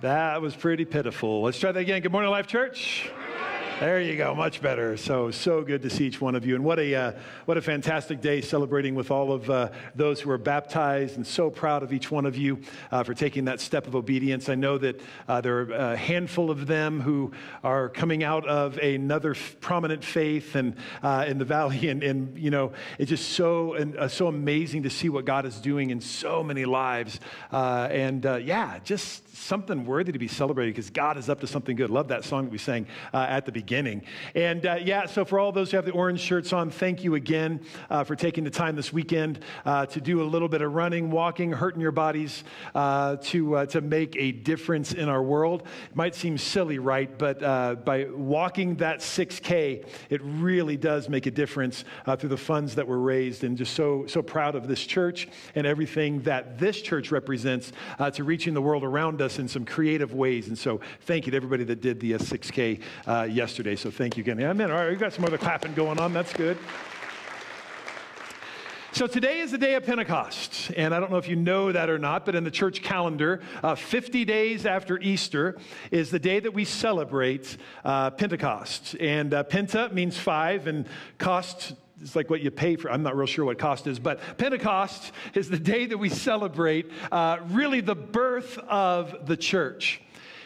That was pretty pitiful. Let's try that again. Good morning, Life Church. There you go, much better. So, so good to see each one of you. And what a, uh, what a fantastic day celebrating with all of uh, those who are baptized, and so proud of each one of you uh, for taking that step of obedience. I know that uh, there are a handful of them who are coming out of another f- prominent faith and uh, in the valley. And, and, you know, it's just so, and, uh, so amazing to see what God is doing in so many lives. and yeah, just something worthy to be celebrated because God is up to something good. Love that song that we sang at the beginning beginning. And uh, yeah, so for all those who have the orange shirts on, thank you again uh, for taking the time this weekend uh, to do a little bit of running, walking, hurting your bodies uh, to, uh, to make a difference in our world. It might seem silly, right? But uh, by walking that 6K, it really does make a difference through the funds that were raised. And just so, so proud of this church and everything that this church represents to reaching the world around us in some creative ways. And so thank you to everybody that did the 6K yesterday yesterday, so thank you again. Amen. All right, we've got some other clapping going on. That's good. So today is the day of Pentecost. And I don't know if you know that or not, but in the church calendar, uh, 50 days after Easter is the day that we celebrate uh, Pentecost. And uh, Penta means five, and cost is like what you pay for. I'm not real sure what cost is, but Pentecost is the day that we celebrate uh, really the birth of the church.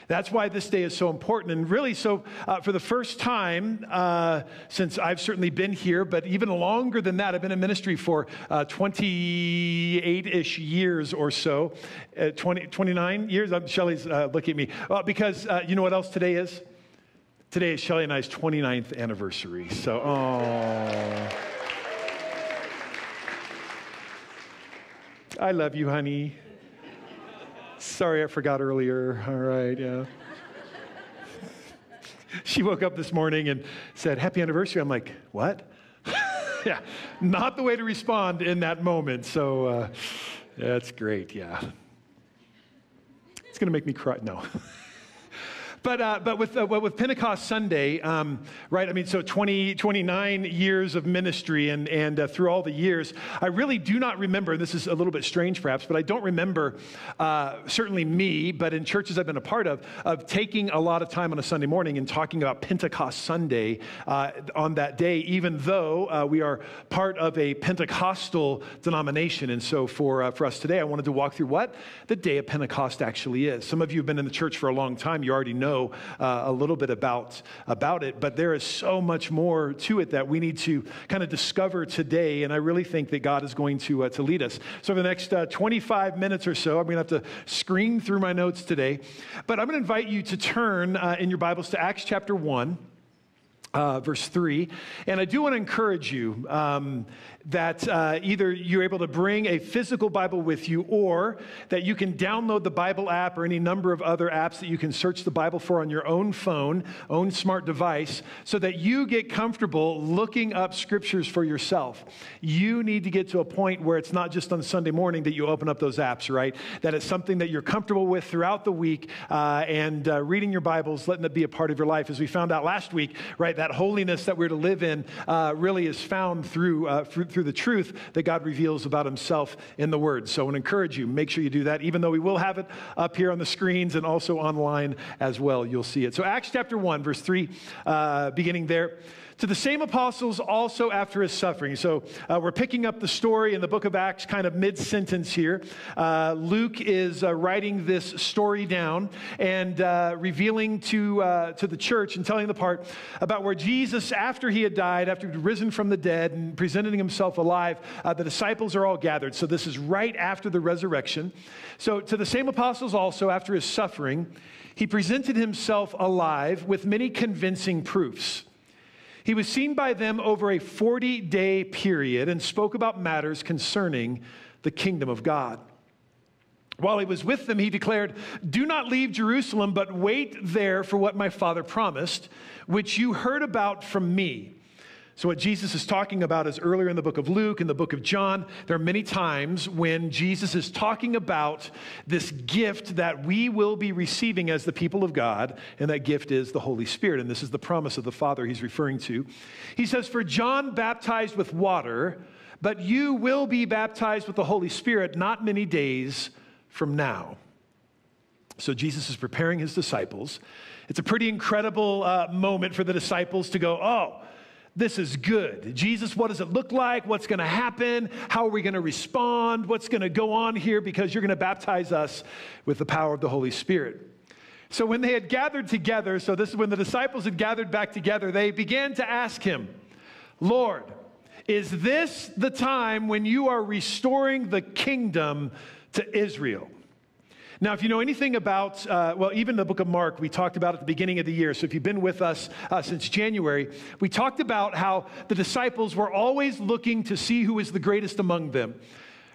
That's why this day is so important. And really, so uh, for the first time uh, since I've certainly been here, but even longer than that, I've been in ministry for 28 uh, ish years or so, uh, 20, 29 years. Um, Shelly's uh, looking at me. because you know what else today is? Today is Shelly and I's 29th anniversary. So, oh. I love you, honey. Sorry, I forgot earlier. All right, yeah. she woke up this morning and said, Happy anniversary. I'm like, What? yeah, not the way to respond in that moment. So uh, that's great, yeah. It's going to make me cry. No. But, uh, but with, uh, with Pentecost Sunday, um, right, I mean, so 20, 29 years of ministry, and, and uh, through all the years, I really do not remember, and this is a little bit strange perhaps, but I don't remember, uh, certainly me, but in churches I've been a part of, of taking a lot of time on a Sunday morning and talking about Pentecost Sunday uh, on that day, even though uh, we are part of a Pentecostal denomination. And so for, for us today, I wanted to walk through what the day of Pentecost actually is. Some of you have been in the church for a long time, you already know know uh, a little bit about, about it, but there is so much more to it that we need to kind of discover today. And I really think that God is going to, uh, to lead us. So, for the next uh, 25 minutes or so, I'm going to have to screen through my notes today. But I'm going to invite you to turn uh, in your Bibles to Acts chapter 1. Uh, verse 3. And I do want to encourage you um, that uh, either you're able to bring a physical Bible with you or that you can download the Bible app or any number of other apps that you can search the Bible for on your own phone, own smart device, so that you get comfortable looking up scriptures for yourself. You need to get to a point where it's not just on Sunday morning that you open up those apps, right? That it's something that you're comfortable with throughout the week uh, and uh, reading your Bibles, letting it be a part of your life. As we found out last week, right, that holiness that we're to live in uh, really is found through, uh, through through the truth that God reveals about himself in the Word. So I want to encourage you, make sure you do that, even though we will have it up here on the screens and also online as well. You'll see it. So Acts chapter 1, verse 3, uh, beginning there to the same apostles also after his suffering. So uh, we're picking up the story in the book of Acts, kind of mid sentence here. Uh, Luke is uh, writing this story down and uh, revealing to, uh, to the church and telling the part about where Jesus, after he had died, after he'd risen from the dead and presenting himself alive, uh, the disciples are all gathered. So this is right after the resurrection. So to the same apostles also after his suffering, he presented himself alive with many convincing proofs he was seen by them over a 40 day period and spoke about matters concerning the kingdom of God. While he was with them, he declared, Do not leave Jerusalem, but wait there for what my father promised, which you heard about from me. So, what Jesus is talking about is earlier in the book of Luke, in the book of John, there are many times when Jesus is talking about this gift that we will be receiving as the people of God, and that gift is the Holy Spirit. And this is the promise of the Father he's referring to. He says, For John baptized with water, but you will be baptized with the Holy Spirit not many days from now. So Jesus is preparing his disciples. It's a pretty incredible uh, moment for the disciples to go, oh, this is good. Jesus, what does it look like? What's going to happen? How are we going to respond? What's going to go on here? Because you're going to baptize us with the power of the Holy Spirit. So when they had gathered together, so this is when the disciples had gathered back together, they began to ask him, Lord, is this the time when you are restoring the kingdom to Israel? Now, if you know anything about, uh, well, even the book of Mark, we talked about at the beginning of the year. So if you've been with us uh, since January, we talked about how the disciples were always looking to see who is the greatest among them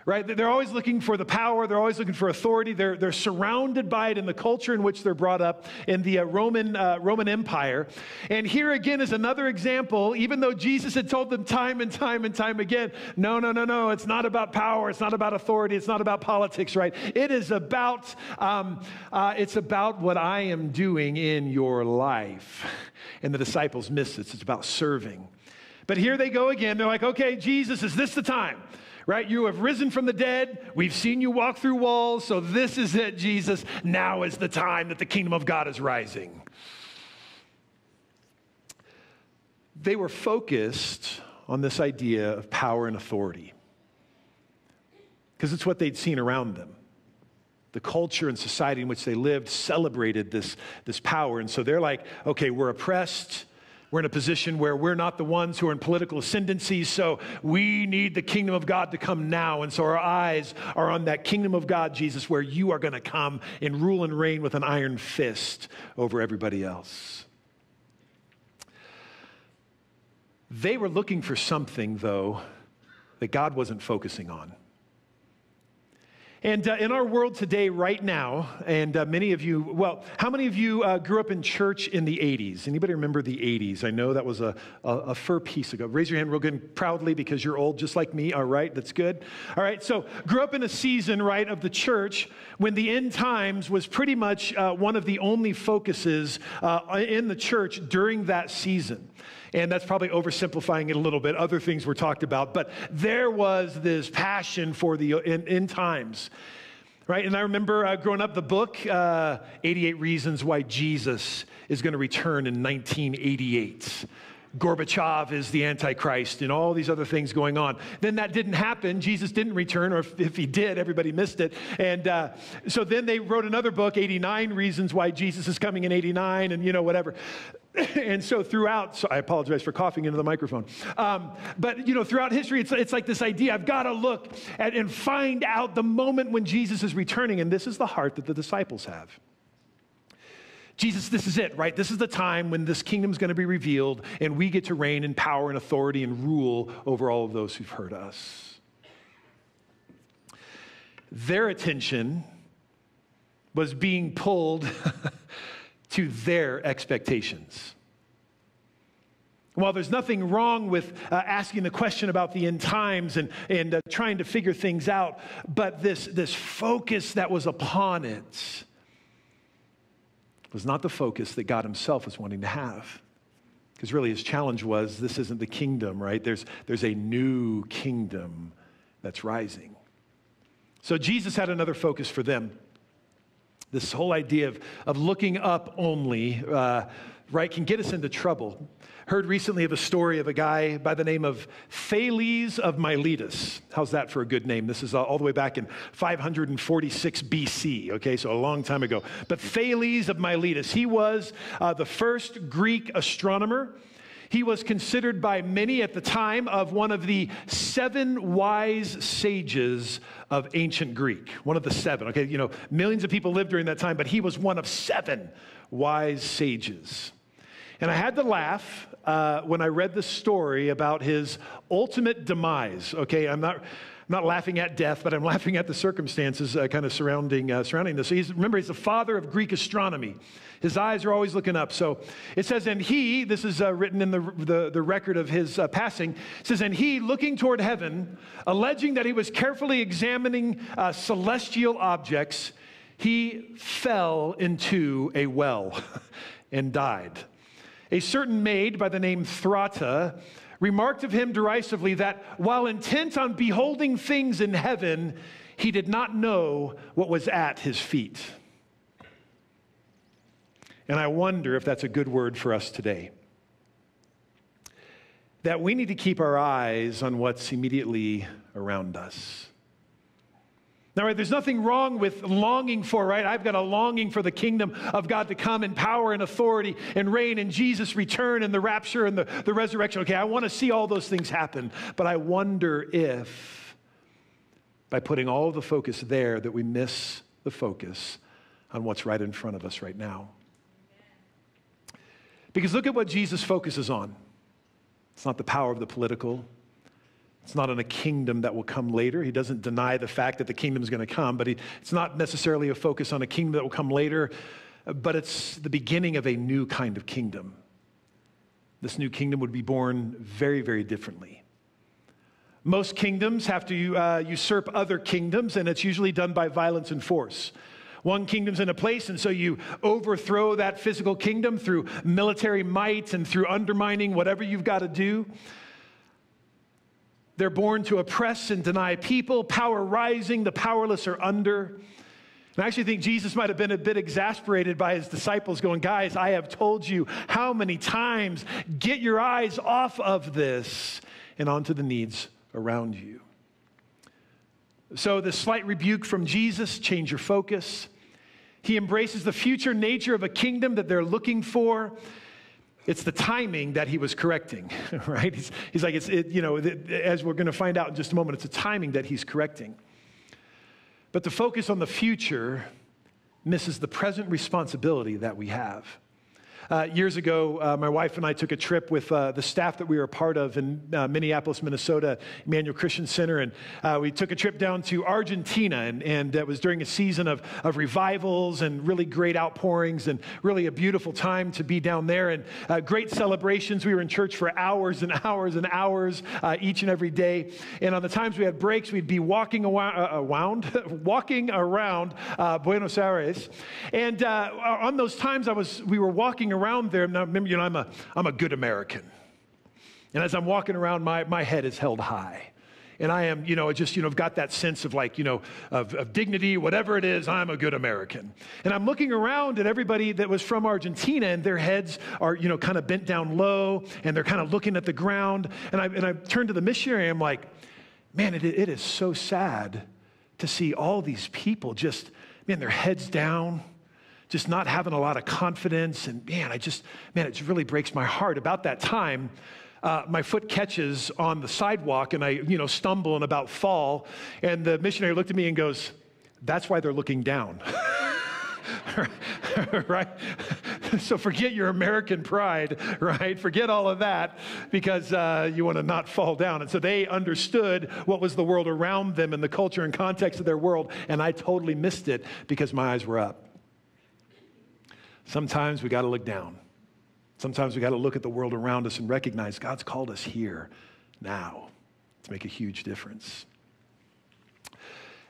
right? They're always looking for the power, they're always looking for authority. They're, they're surrounded by it in the culture in which they're brought up in the uh, Roman, uh, Roman Empire. And here again is another example, even though Jesus had told them time and time and time again no, no, no, no, it's not about power, it's not about authority, it's not about politics, right? It is about, um, uh, it's about what I am doing in your life. And the disciples miss this, It's about serving. But here they go again. They're like, okay, Jesus, is this the time? Right? You have risen from the dead. We've seen you walk through walls. So this is it, Jesus. Now is the time that the kingdom of God is rising. They were focused on this idea of power and authority because it's what they'd seen around them. The culture and society in which they lived celebrated this, this power. And so they're like, okay, we're oppressed. We're in a position where we're not the ones who are in political ascendancy, so we need the kingdom of God to come now. And so our eyes are on that kingdom of God, Jesus, where you are going to come and rule and reign with an iron fist over everybody else. They were looking for something, though, that God wasn't focusing on. And uh, in our world today, right now, and uh, many of you, well, how many of you uh, grew up in church in the 80s? Anybody remember the 80s? I know that was a, a, a, fur piece ago. Raise your hand real good and proudly because you're old just like me. All right, that's good. All right, so grew up in a season, right, of the church when the end times was pretty much uh, one of the only focuses uh, in the church during that season. And that's probably oversimplifying it a little bit. Other things were talked about, but there was this passion for the end times. Right? And I remember uh, growing up, the book, uh, 88 Reasons Why Jesus is going to Return in 1988. Gorbachev is the Antichrist and all these other things going on. Then that didn't happen. Jesus didn't return, or if, if he did, everybody missed it. And uh, so then they wrote another book, 89 Reasons Why Jesus is Coming in 89, and you know, whatever. and so throughout, so I apologize for coughing into the microphone. Um, but you know, throughout history, it's, it's like this idea I've got to look at and find out the moment when Jesus is returning. And this is the heart that the disciples have. Jesus, this is it, right? This is the time when this kingdom is going to be revealed and we get to reign in power and authority and rule over all of those who've hurt us. Their attention was being pulled to their expectations. While there's nothing wrong with uh, asking the question about the end times and, and uh, trying to figure things out, but this, this focus that was upon it was not the focus that God Himself was wanting to have. Because really, His challenge was this isn't the kingdom, right? There's, there's a new kingdom that's rising. So Jesus had another focus for them. This whole idea of, of looking up only, uh, right, can get us into trouble. Heard recently of a story of a guy by the name of Thales of Miletus. How's that for a good name? This is all the way back in 546 BC, okay, so a long time ago. But Thales of Miletus, he was uh, the first Greek astronomer. He was considered by many at the time of one of the seven wise sages of ancient Greek. One of the seven. Okay, you know, millions of people lived during that time, but he was one of seven wise sages. And I had to laugh uh, when I read the story about his ultimate demise. Okay, I'm not. Not laughing at death, but I'm laughing at the circumstances uh, kind of surrounding, uh, surrounding this. So he's, remember, he's the father of Greek astronomy. His eyes are always looking up. So it says, and he, this is uh, written in the, the, the, record of his uh, passing, says, and he, looking toward heaven, alleging that he was carefully examining uh, celestial objects, he fell into a well and died. A certain maid by the name Thrata remarked of him derisively that while intent on beholding things in heaven, he did not know what was at his feet. And I wonder if that's a good word for us today. That we need to keep our eyes on what's immediately around us. Now, right, there's nothing wrong with longing for, right? I've got a longing for the kingdom of God to come in power and authority and reign and Jesus' return and the rapture and the, the resurrection. Okay, I want to see all those things happen. But I wonder if, by putting all the focus there, that we miss the focus on what's right in front of us right now. Because look at what Jesus focuses on. It's not the power of the political, it's not on a kingdom that will come later. He doesn't deny the fact that the kingdom is going to come, but he, it's not necessarily a focus on a kingdom that will come later, but it's the beginning of a new kind of kingdom. This new kingdom would be born very, very differently. Most kingdoms have to uh, usurp other kingdoms, and it's usually done by violence and force. One kingdom's in a place, and so you overthrow that physical kingdom through military might and through undermining whatever you've got to do. They're born to oppress and deny people, power rising, the powerless are under. And I actually think Jesus might have been a bit exasperated by his disciples, going, Guys, I have told you how many times, get your eyes off of this and onto the needs around you. So, the slight rebuke from Jesus change your focus. He embraces the future nature of a kingdom that they're looking for. It's the timing that he was correcting, right? He's, he's like, it's, it, you know, as we're going to find out in just a moment, it's the timing that he's correcting. But the focus on the future misses the present responsibility that we have. Uh, years ago, uh, my wife and I took a trip with uh, the staff that we were a part of in uh, Minneapolis, Minnesota, Emmanuel Christian Center. And uh, we took a trip down to Argentina. And, and it was during a season of, of revivals and really great outpourings and really a beautiful time to be down there. And great celebrations. We were in church for hours and hours and hours each and every day. And on the times we had breaks, we'd be walking around, walking around Buenos Aires. And on those times, I was, we were walking around around there, now remember, you know, I'm a, I'm a good American. And as I'm walking around, my, my head is held high. And I am, you know, just, you know, I've got that sense of like, you know, of, of dignity, whatever it is, I'm a good American. And I'm looking around at everybody that was from Argentina and their heads are, you know, kind of bent down low and they're kind of looking at the ground. And I, and I turn to the missionary and I'm like, man, it, it is so sad to see all these people just, man, their heads down just not having a lot of confidence. And man, I just, man, it just really breaks my heart. About that time, uh, my foot catches on the sidewalk and I, you know, stumble and about fall. And the missionary looked at me and goes, That's why they're looking down. right? so forget your American pride, right? Forget all of that because uh, you want to not fall down. And so they understood what was the world around them and the culture and context of their world. And I totally missed it because my eyes were up. Sometimes we got to look down. Sometimes we got to look at the world around us and recognize God's called us here now to make a huge difference.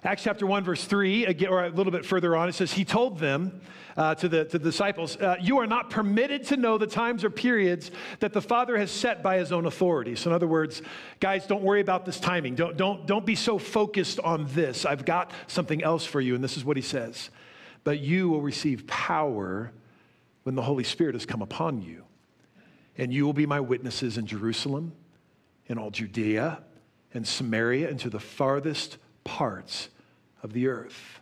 Acts chapter 1, verse 3, again, or a little bit further on, it says, He told them, uh, to, the, to the disciples, uh, You are not permitted to know the times or periods that the Father has set by His own authority. So, in other words, guys, don't worry about this timing. Don't, don't, don't be so focused on this. I've got something else for you. And this is what He says. But you will receive power when the Holy Spirit has come upon you. And you will be my witnesses in Jerusalem, in all Judea and Samaria, and to the farthest parts of the earth.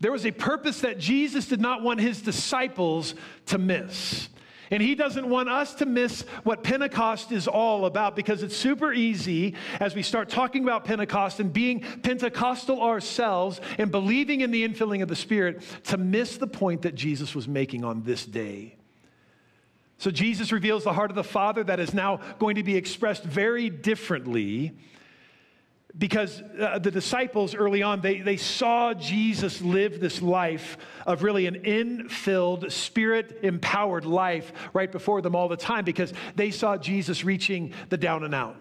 There was a purpose that Jesus did not want his disciples to miss. And he doesn't want us to miss what Pentecost is all about because it's super easy as we start talking about Pentecost and being Pentecostal ourselves and believing in the infilling of the Spirit to miss the point that Jesus was making on this day. So Jesus reveals the heart of the Father that is now going to be expressed very differently because uh, the disciples early on they, they saw jesus live this life of really an infilled spirit empowered life right before them all the time because they saw jesus reaching the down and out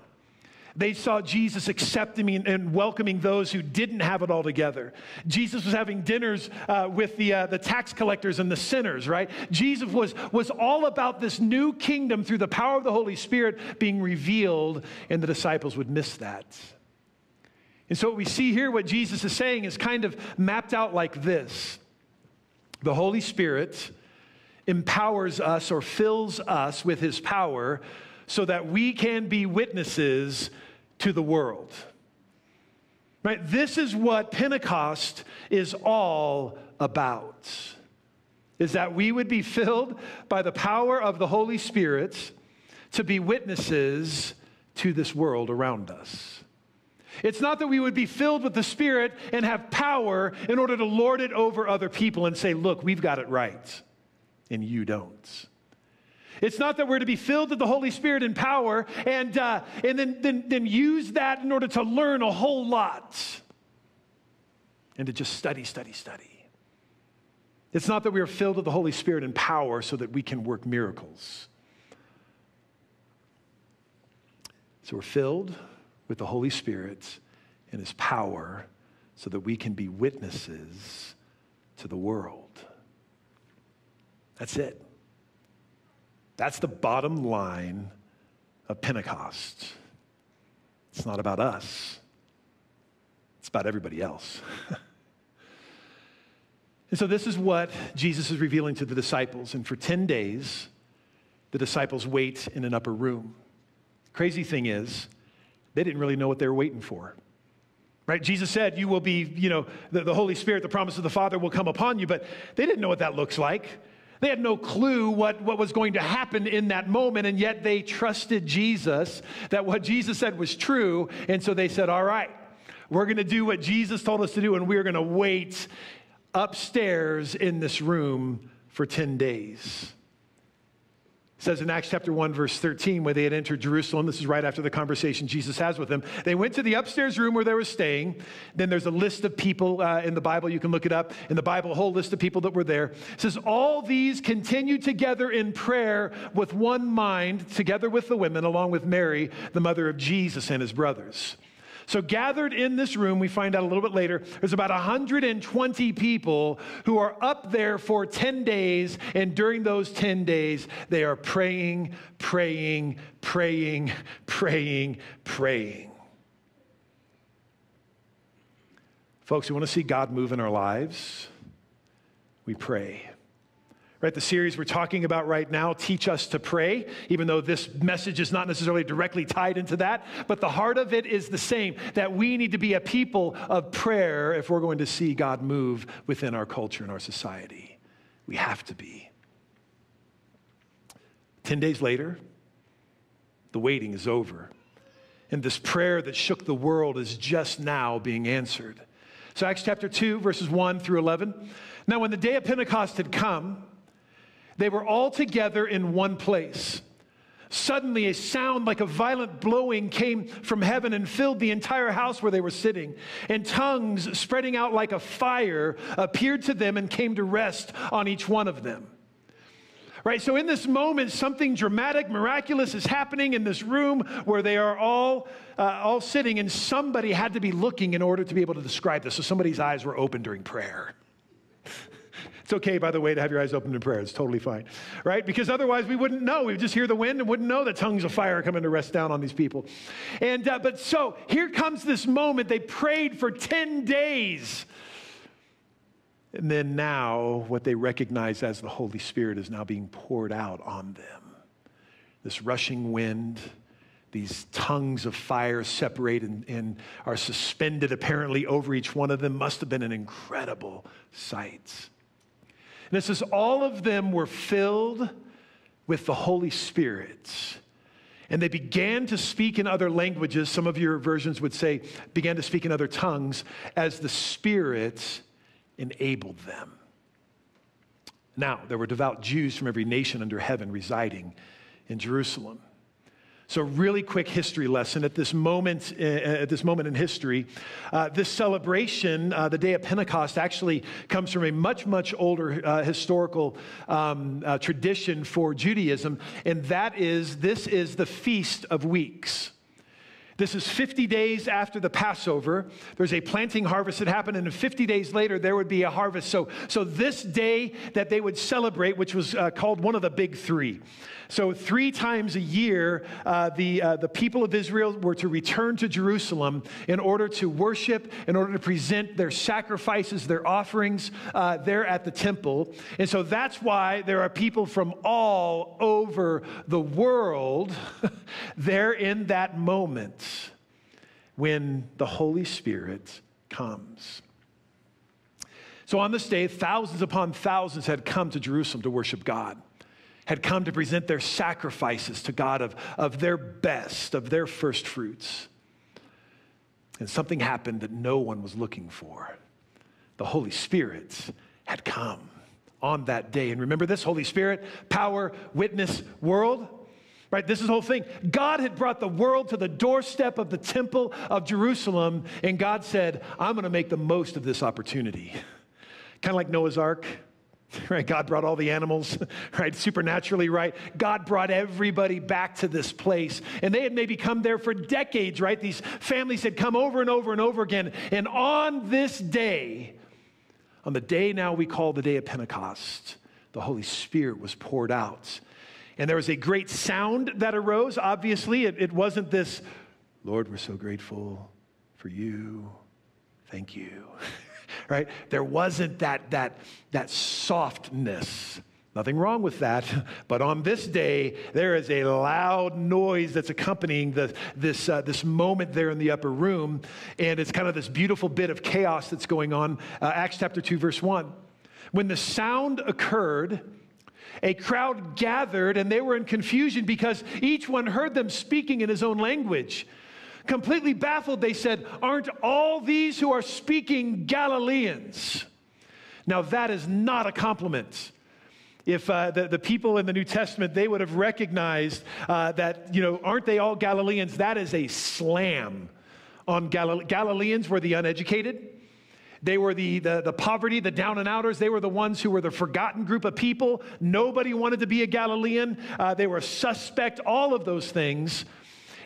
they saw Jesus accepting and welcoming those who didn't have it all together. Jesus was having dinners uh, with the, uh, the tax collectors and the sinners, right? Jesus was, was all about this new kingdom through the power of the Holy Spirit being revealed, and the disciples would miss that. And so, what we see here, what Jesus is saying, is kind of mapped out like this The Holy Spirit empowers us or fills us with his power so that we can be witnesses to the world. Right? This is what Pentecost is all about. Is that we would be filled by the power of the Holy Spirit to be witnesses to this world around us. It's not that we would be filled with the Spirit and have power in order to lord it over other people and say, look, we've got it right, and you don't. It's not that we're to be filled with the Holy Spirit and power and, uh, and then, then, then use that in order to learn a whole lot and to just study, study, study. It's not that we are filled with the Holy Spirit and power so that we can work miracles. So we're filled with the Holy Spirit and His power so that we can be witnesses to the world. That's it. That's the bottom line of Pentecost. It's not about us, it's about everybody else. and so, this is what Jesus is revealing to the disciples. And for 10 days, the disciples wait in an upper room. Crazy thing is, they didn't really know what they were waiting for. Right? Jesus said, You will be, you know, the, the Holy Spirit, the promise of the Father will come upon you, but they didn't know what that looks like. They had no clue what, what was going to happen in that moment, and yet they trusted Jesus, that what Jesus said was true. And so they said, All right, we're going to do what Jesus told us to do, and we're going to wait upstairs in this room for 10 days says in Acts chapter 1, verse 13, where they had entered Jerusalem, this is right after the conversation Jesus has with them. They went to the upstairs room where they were staying. Then there's a list of people uh, in the Bible. You can look it up. In the Bible, a whole list of people that were there. It says, All these continued together in prayer with one mind, together with the women, along with Mary, the mother of Jesus, and his brothers. So, gathered in this room, we find out a little bit later, there's about 120 people who are up there for 10 days. And during those 10 days, they are praying, praying, praying, praying, praying. Folks, we want to see God move in our lives. We pray. Right, the series we're talking about right now, Teach Us to Pray, even though this message is not necessarily directly tied into that, but the heart of it is the same that we need to be a people of prayer if we're going to see God move within our culture and our society. We have to be. 10 days later, the waiting is over. And this prayer that shook the world is just now being answered. So, Acts chapter 2, verses 1 through 11. Now, when the day of Pentecost had come, they were all together in one place. Suddenly, a sound like a violent blowing came from heaven and filled the entire house where they were sitting. And tongues spreading out like a fire appeared to them and came to rest on each one of them. Right? So, in this moment, something dramatic, miraculous is happening in this room where they are all, uh, all sitting, and somebody had to be looking in order to be able to describe this. So, somebody's eyes were open during prayer. It's okay, by the way, to have your eyes open in prayer. It's totally fine, right? Because otherwise we wouldn't know. We would just hear the wind and wouldn't know that tongues of fire are coming to rest down on these people. And, uh, but so here comes this moment. They prayed for 10 days. And then now, what they recognize as the Holy Spirit is now being poured out on them. This rushing wind, these tongues of fire separate and, and, are suspended apparently over each one of them must have been an incredible sight. And it says, all of them were filled with the Holy Spirit. And they began to speak in other languages. Some of your versions would say, began to speak in other tongues as the Spirit enabled them. Now, there were devout Jews from every nation under heaven residing in Jerusalem. So, really quick history lesson at this moment. Uh, at this moment in history, uh, this celebration, uh, the day of Pentecost, actually comes from a much, much older uh, historical um, uh, tradition for Judaism, and that is this is the Feast of Weeks. This is 50 days after the Passover. There's a planting harvest that happened, and 50 days later, there would be a harvest. So, so this day that they would celebrate, which was uh, called one of the big three. So, three times a year, uh, the, uh, the people of Israel were to return to Jerusalem in order to worship, in order to present their sacrifices, their offerings uh, there at the temple. And so that's why there are people from all over the world there in that moment when the Holy Spirit comes. So on this day, thousands upon thousands had come to Jerusalem to worship God had come to present their sacrifices to God of, of their best, of their first fruits. And something happened that no one was looking for. The Holy Spirit had come on that day. And remember this Holy Spirit, power, witness, world? Right? This is the whole thing. God had brought the world to the doorstep of the temple of Jerusalem, and God said, I'm going to make the most of this opportunity. Kind of like Noah's Ark. right? God brought all the animals, right? Supernaturally, right? God brought everybody back to this place. And they had maybe come there for decades, right? These families had come over and over and over again. And on this day, on the day now we call the day of Pentecost, the Holy Spirit was poured out. And there was a great sound that arose. Obviously, it, it wasn't this, Lord, we're so grateful for you. Thank you. right? There wasn't that, that, that softness. Nothing wrong with that. But on this day, there is a loud noise that's accompanying the, this, uh, this moment there in the upper room. And it's kind of this beautiful bit of chaos that's going on. Uh, Acts chapter 2, verse 1. When the sound occurred, a crowd gathered and they were in confusion because each one heard them speaking in his own language. Completely baffled, they said, Aren't all these who are speaking Galileans? Now, that is not a compliment. If uh, the, the people in the New Testament, they would have recognized uh, that, you know, aren't they all Galileans? That is a slam on Galile- Galileans were the uneducated. They were the, the, the, poverty, the down and outers. They were the ones who were the forgotten group of people. Nobody wanted to be a Galilean. Uh, they were suspect, all of those things.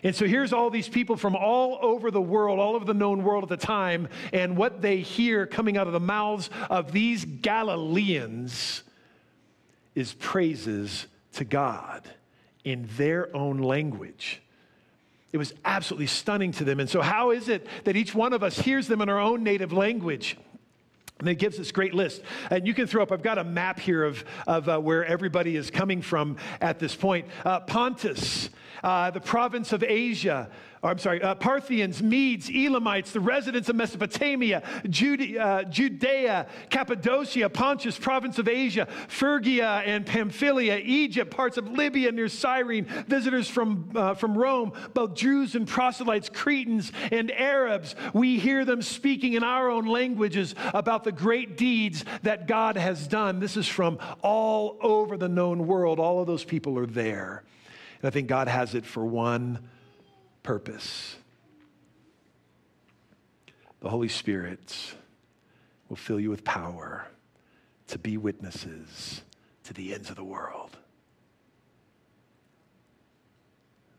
And so here's all these people from all over the world, all over the known world at the time, and what they hear coming out of the mouths of these Galileans is praises to God in their own language. It was absolutely stunning to them. And so, how is it that each one of us hears them in our own native language? And it gives this great list. And you can throw up, I've got a map here of, of uh, where everybody is coming from at this point. Uh, Pontus, uh, the province of Asia, I'm sorry, uh, Parthians, Medes, Elamites, the residents of Mesopotamia, Judea, uh, Judea, Cappadocia, Pontus, province of Asia, Phrygia and Pamphylia, Egypt, parts of Libya near Cyrene, visitors from, uh, from Rome, both Jews and proselytes, Cretans and Arabs. We hear them speaking in our own languages about the great deeds that God has done. This is from all over the known world. All of those people are there. And I think God has it for one purpose. The Holy Spirit will fill you with power to be witnesses to the ends of the world.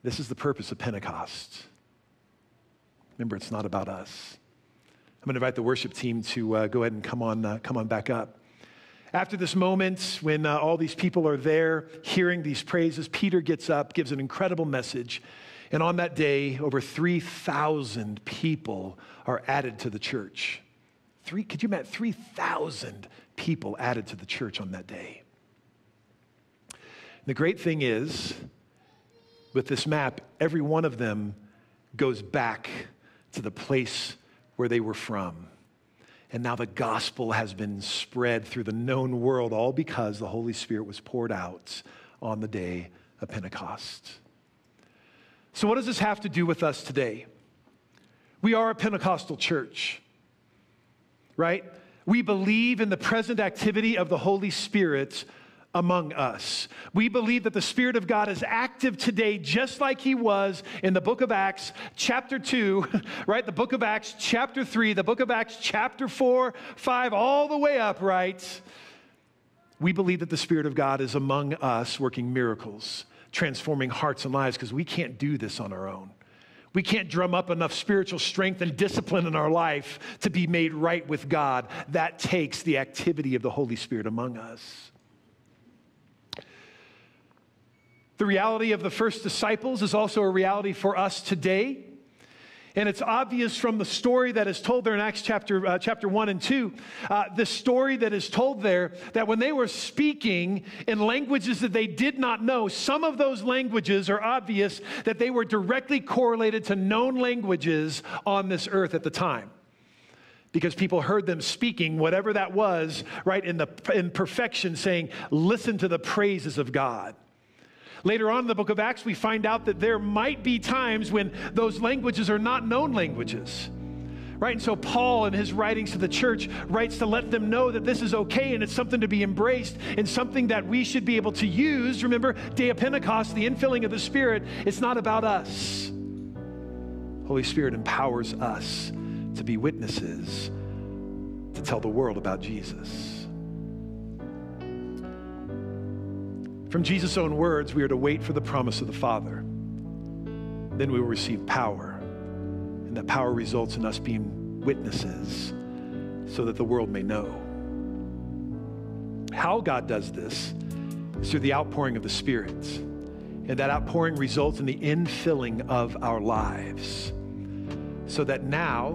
This is the purpose of Pentecost. Remember, it's not about us. I'm going to invite the worship team to uh, go ahead and come on, uh, come on back up. After this moment, when uh, all these people are there hearing these praises, Peter gets up, gives an incredible message. And on that day, over 3,000 people are added to the church. Three, could you imagine? 3,000 people added to the church on that day. the great thing is, with this map, every one of them goes back to the place where they were from. And now the gospel has been spread through the known world, all because the Holy Spirit was poured out on the day of Pentecost. So, what does this have to do with us today? We are a Pentecostal church, right? We believe in the present activity of the Holy Spirit among us. We believe that the Spirit of God is active today, just like He was in the book of Acts, chapter 2, right? The book of Acts, chapter 3, the book of Acts, chapter 4, 5, all the way up, right? We believe that the Spirit of God is among us working miracles, transforming hearts and lives, because we can't do this on our own. We can't drum up enough spiritual strength and discipline in our life to be made right with God. That takes the activity of the Holy Spirit among us. The reality of the first disciples is also a reality for us today. And it's obvious from the story that is told there in Acts chapter, uh, chapter 1 and 2, uh, the story that is told there, that when they were speaking in languages that they did not know, some of those languages are obvious that they were directly correlated to known languages on this earth at the time. Because people heard them speaking, whatever that was, right, in, the, in perfection, saying, Listen to the praises of God. Later on in the book of Acts, we find out that there might be times when those languages are not known languages. Right? And so Paul, in his writings to the church, writes to let them know that this is okay and it's something to be embraced and something that we should be able to use. Remember, Day of Pentecost, the infilling of the Spirit, it's not about us. Holy Spirit empowers us to be witnesses, to tell the world about Jesus. From Jesus' own words, we are to wait for the promise of the Father. Then we will receive power. And that power results in us being witnesses so that the world may know. How God does this is through the outpouring of the Spirit. And that outpouring results in the infilling of our lives so that now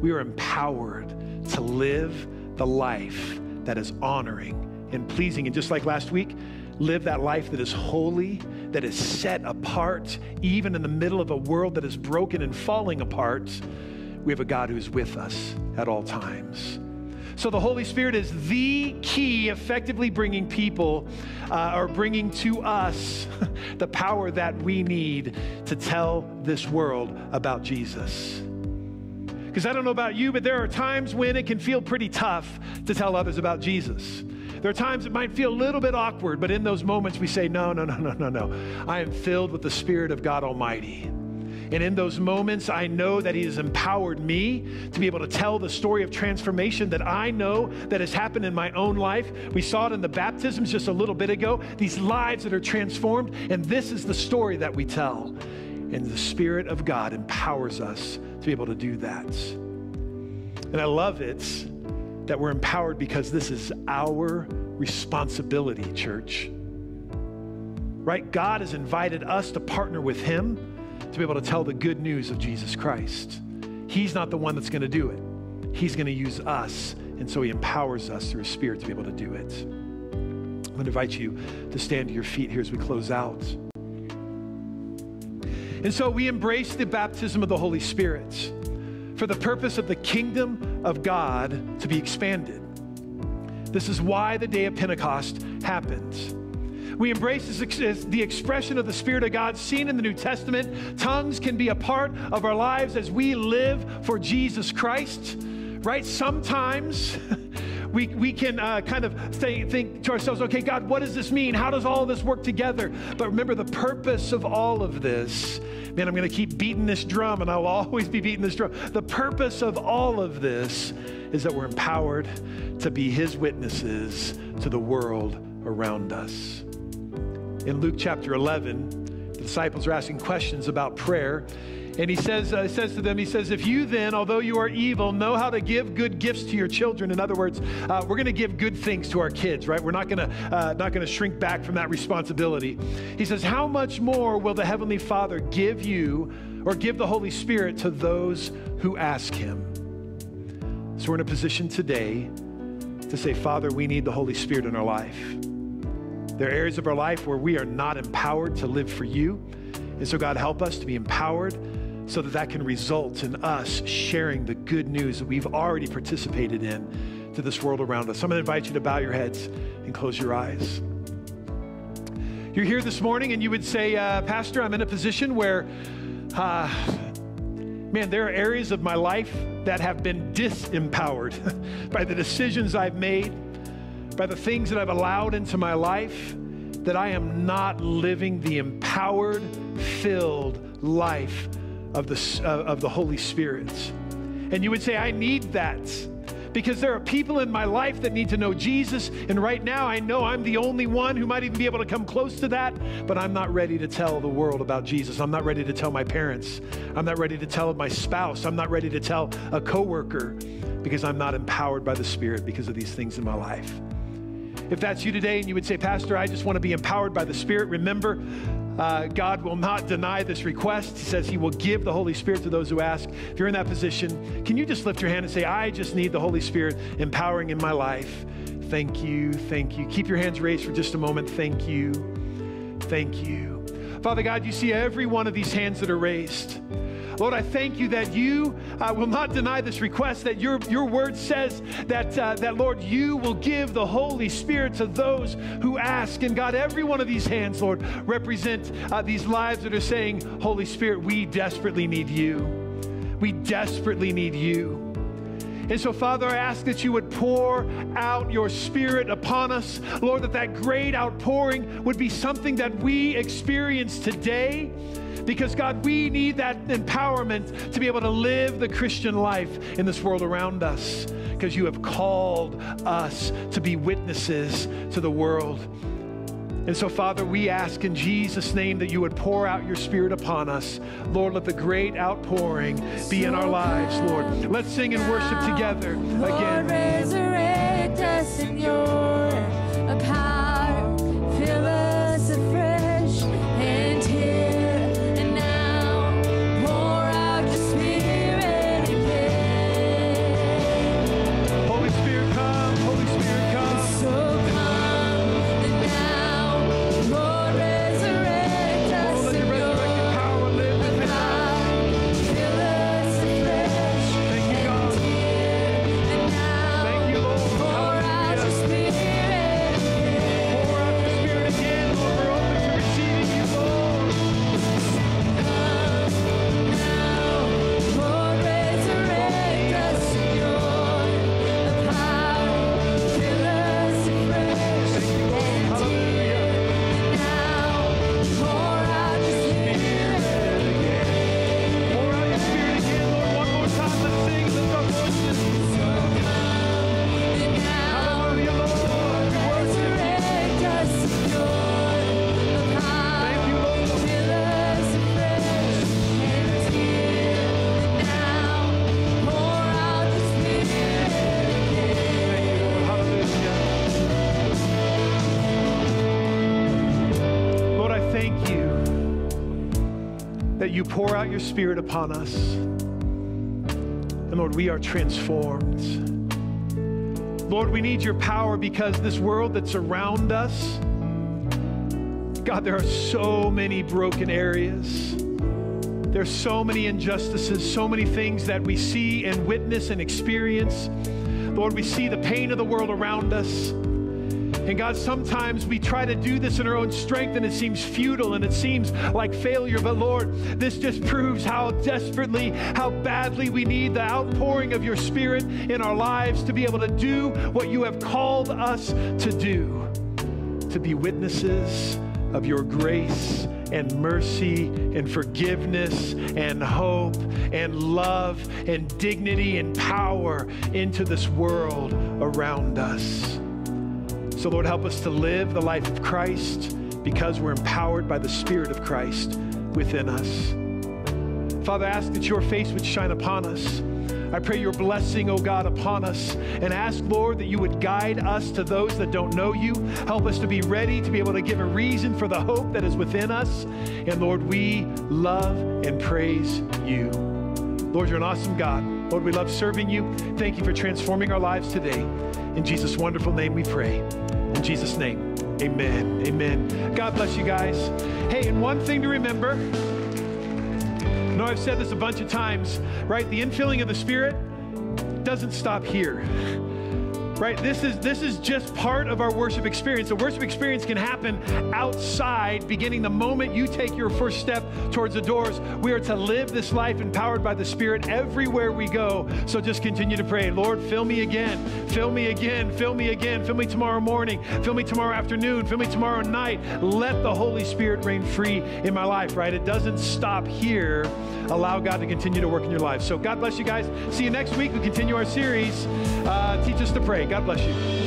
we are empowered to live the life that is honoring and pleasing. And just like last week, live that life that is holy, that is set apart, even in the middle of a world that is broken and falling apart, we have a God who's with us at all times. So the Holy Spirit is the key, effectively bringing people uh, or bringing to us the power that we need to tell this world about Jesus. Because I don't know about you, but there are times when it can feel pretty tough to tell others about Jesus. There are times it might feel a little bit awkward, but in those moments we say, No, no, no, no, no, no. I am filled with the Spirit of God Almighty. And in those moments, I know that He has empowered me to be able to tell the story of transformation that I know that has happened in my own life. We saw it in the baptisms just a little bit ago, these lives that are transformed. And this is the story that we tell. And the Spirit of God empowers us to be able to do that. And I love it that we're empowered because this is our responsibility, church. Right? God has invited us to partner with Him to be able to tell the good news of Jesus Christ. He's not the one that's going to do it, He's going to use us. And so He empowers us through His Spirit to be able to do it. I'm going to invite you to stand to your feet here as we close out. And so we embrace the baptism of the Holy Spirit for the purpose of the kingdom of God to be expanded. This is why the day of Pentecost happens. We embrace the expression of the Spirit of God seen in the New Testament. Tongues can be a part of our lives as we live for Jesus Christ, right? Sometimes we, we can uh, kind of say, think to ourselves, okay, God, what does this mean? How does all this work together? But remember, the purpose of all of this man, I'm going to keep beating this drum and I will always be beating this drum. The purpose of all of this is that we're empowered to be his witnesses to the world around us. In Luke chapter 11, the disciples are asking questions about prayer. And he says, uh, says to them, he says, if you then, although you are evil, know how to give good gifts to your children. In other words, uh, we're going to give good things to our kids, right? We're not going to uh, not going to shrink back from that responsibility. He says, how much more will the heavenly Father give you, or give the Holy Spirit to those who ask Him? So we're in a position today to say, Father, we need the Holy Spirit in our life. There are areas of our life where we are not empowered to live for you. And so, God, help us to be empowered so that that can result in us sharing the good news that we've already participated in to this world around us. I'm going to invite you to bow your heads and close your eyes. You're here this morning and you would say, uh, Pastor, I'm in a position where, uh, man, there are areas of my life that have been disempowered by the decisions I've made, by the things that I've allowed into my life, that I am not living the empowered, filled life of the, uh, of the Holy Spirit. And you would say, I need that. because there are people in my life that need to know Jesus. And right now, I know I'm the only one who might even be able to come close to that, but I'm not ready to tell the world about Jesus. I'm not ready to tell my parents. I'm not ready to tell my spouse. I'm not ready to tell a coworker because I'm not empowered by the Spirit because of these things in my life. If that's you today and you would say, Pastor, I just want to be empowered by the Spirit, remember, uh, God will not deny this request. He says He will give the Holy Spirit to those who ask. If you're in that position, can you just lift your hand and say, I just need the Holy Spirit empowering in my life? Thank you. Thank you. Keep your hands raised for just a moment. Thank you. Thank you. Father God, you see every one of these hands that are raised. Lord, I thank you that you uh, will not deny this request, that your, your word says that, uh, that, Lord, you will give the Holy Spirit to those who ask. And God, every one of these hands, Lord, represent uh, these lives that are saying, Holy Spirit, we desperately need you. We desperately need you. And so, Father, I ask that you would pour out your Spirit upon us. Lord, that that great outpouring would be something that we experience today because, God, we need that empowerment to be able to live the Christian life in this world around us because you have called us to be witnesses to the world. And so, Father, we ask in Jesus' name that you would pour out your Spirit upon us. Lord, let the great outpouring be in our lives, Lord. Let's sing and worship together again. Pour out your Spirit upon us. And Lord, we are transformed. Lord, we need your power because this world that's around us, God, there are so many broken areas. There's so many injustices, so many things that we see and witness and experience. Lord, we see the pain of the world around us. And God, sometimes we try to do this in our own strength and it seems futile and it seems like failure. But Lord, this just proves how desperately, how badly we need the outpouring of your Spirit in our lives to be able to do what you have called us to do to be witnesses of your grace and mercy and forgiveness and hope and love and dignity and power into this world around us. So, Lord, help us to live the life of Christ because we're empowered by the Spirit of Christ within us. Father, I ask that your face would shine upon us. I pray your blessing, O God, upon us. And ask, Lord, that you would guide us to those that don't know you. Help us to be ready to be able to give a reason for the hope that is within us. And Lord, we love and praise you. Lord, you're an awesome God. Lord, we love serving you. Thank you for transforming our lives today. In Jesus' wonderful name we pray. In Jesus' name, amen. Amen. God bless you guys. Hey, and one thing to remember. I know I've said this a bunch of times, right? The infilling of the Spirit doesn't stop here. Right? This is this is just part of our worship experience. The worship experience can happen outside, beginning the moment you take your first step towards the doors. We are to live this life empowered by the Spirit everywhere we go. So just continue to pray, Lord, fill me again, fill me again, fill me again, fill me tomorrow morning, fill me tomorrow afternoon, fill me tomorrow night. Let the Holy Spirit reign free in my life, right? It doesn't stop here. Allow God to continue to work in your life. So God bless you guys. See you next week. We continue our series. Uh, teach us to pray. God bless you.